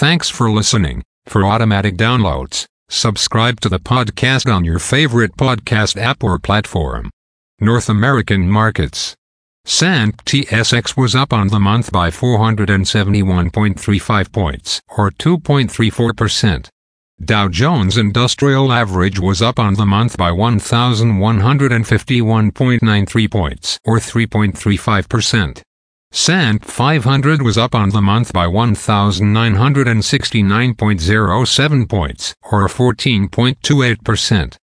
Thanks for listening. For automatic downloads, subscribe to the podcast on your favorite podcast app or platform. North American markets. S&P TSX was up on the month by 471.35 points, or 2.34%. Dow Jones Industrial Average was up on the month by 1,151.93 points, or 3.35%. S&P 500 was up on the month by 1,969.07 points, or 14.28%.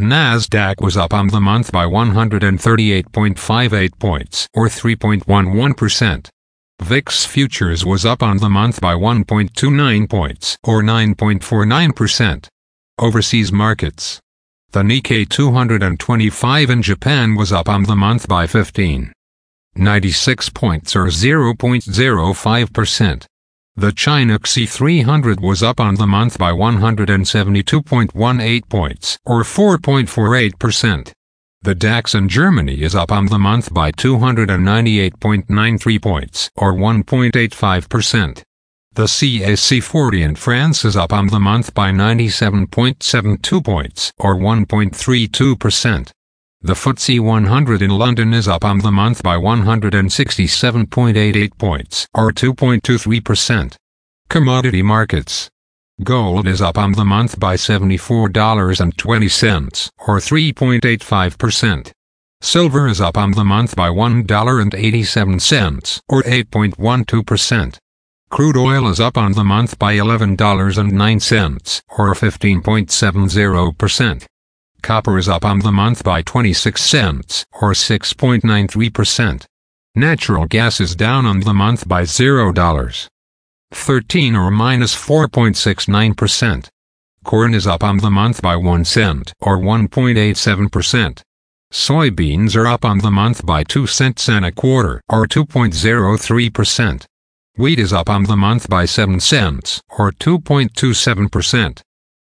Nasdaq was up on the month by 138.58 points, or 3.11%. VIX futures was up on the month by 1.29 points, or 9.49%. Overseas markets. The Nikkei 225 in Japan was up on the month by 15. 96 points or 0.05%. The China CSI 300 was up on the month by 172.18 points or 4.48%. The DAX in Germany is up on the month by 298.93 points or 1.85%. The CAC 40 in France is up on the month by 97.72 points or 1.32%. The FTSE 100 in London is up on the month by 167.88 points, or 2.23%. Commodity markets. Gold is up on the month by $74.20, or 3.85%. Silver is up on the month by $1.87, or 8.12%. Crude oil is up on the month by $11.09, or 15.70%. Copper is up on the month by 26 cents, or 6.93%. Natural gas is down on the month by $0. 13 or minus 4.69%. Corn is up on the month by 1 cent, or 1.87%. Soybeans are up on the month by 2 cents and a quarter, or 2.03%. Wheat is up on the month by 7 cents, or 2.27%.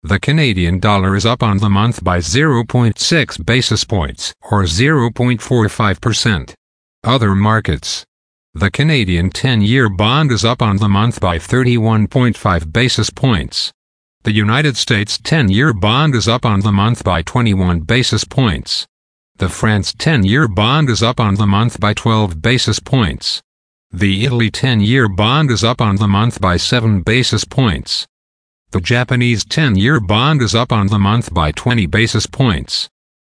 The Canadian dollar is up on the month by 0.6 basis points, or 0.45%. Other markets. The Canadian 10-year bond is up on the month by 31.5 basis points. The United States 10-year bond is up on the month by 21 basis points. The France 10-year bond is up on the month by 12 basis points. The Italy 10-year bond is up on the month by 7 basis points. The Japanese 10-year bond is up on the month by 20 basis points.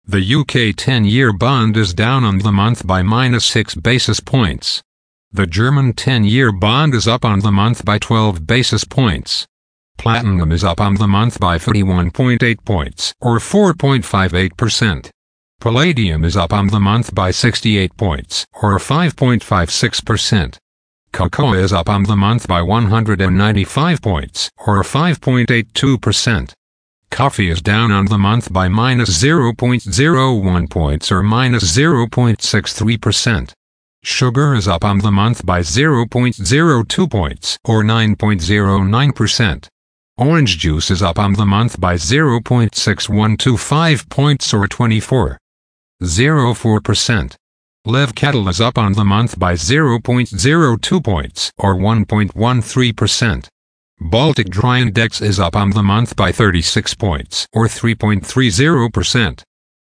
The UK 10-year bond is down on the month by minus 6 basis points. The German 10-year bond is up on the month by 12 basis points. Platinum is up on the month by 31.8 points, or 4.58%. Palladium is up on the month by 68 points, or 5.56%. Cocoa is up on the month by 195 points, or 5.82%. Coffee is down on the month by minus 0.01 points or minus 0.63%. Sugar is up on the month by 0.02 points or 9.09%. Orange juice is up on the month by 0.6125 points or 24.04%. Live cattle is up on the month by 0.02 points, or 1.13%. Baltic Dry Index is up on the month by 36 points, or 3.30%.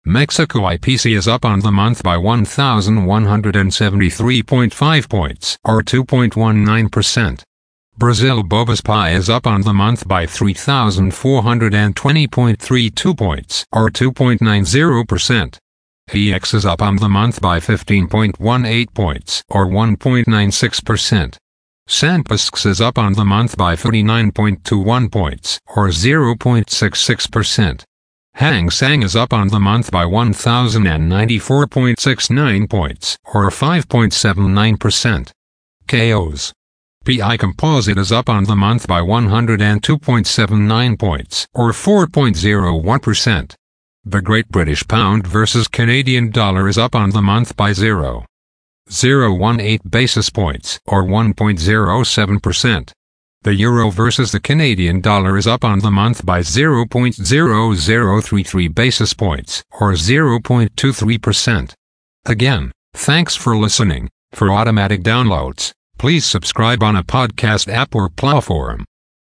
Mexico IPC is up on the month by 1,173.5 points, or 2.19%. Brazil Bovespa is up on the month by 3,420.32 points, or 2.90%. PX is up on the month by 15.18 points, or 1.96%. S&P ASX is up on the month by 49.21 points, or 0.66%. Hang Seng is up on the month by 1,094.69 points, or 5.79%. KOs. PI Composite is up on the month by 102.79 points, or 4.01%. The Great British Pound versus Canadian Dollar is up on the month by 0. 0.18 basis points, or 1.07%. The Euro versus the Canadian Dollar is up on the month by 0.0033 basis points, or 0.23%. Again, thanks for listening. For automatic downloads, please subscribe on a podcast app or platform.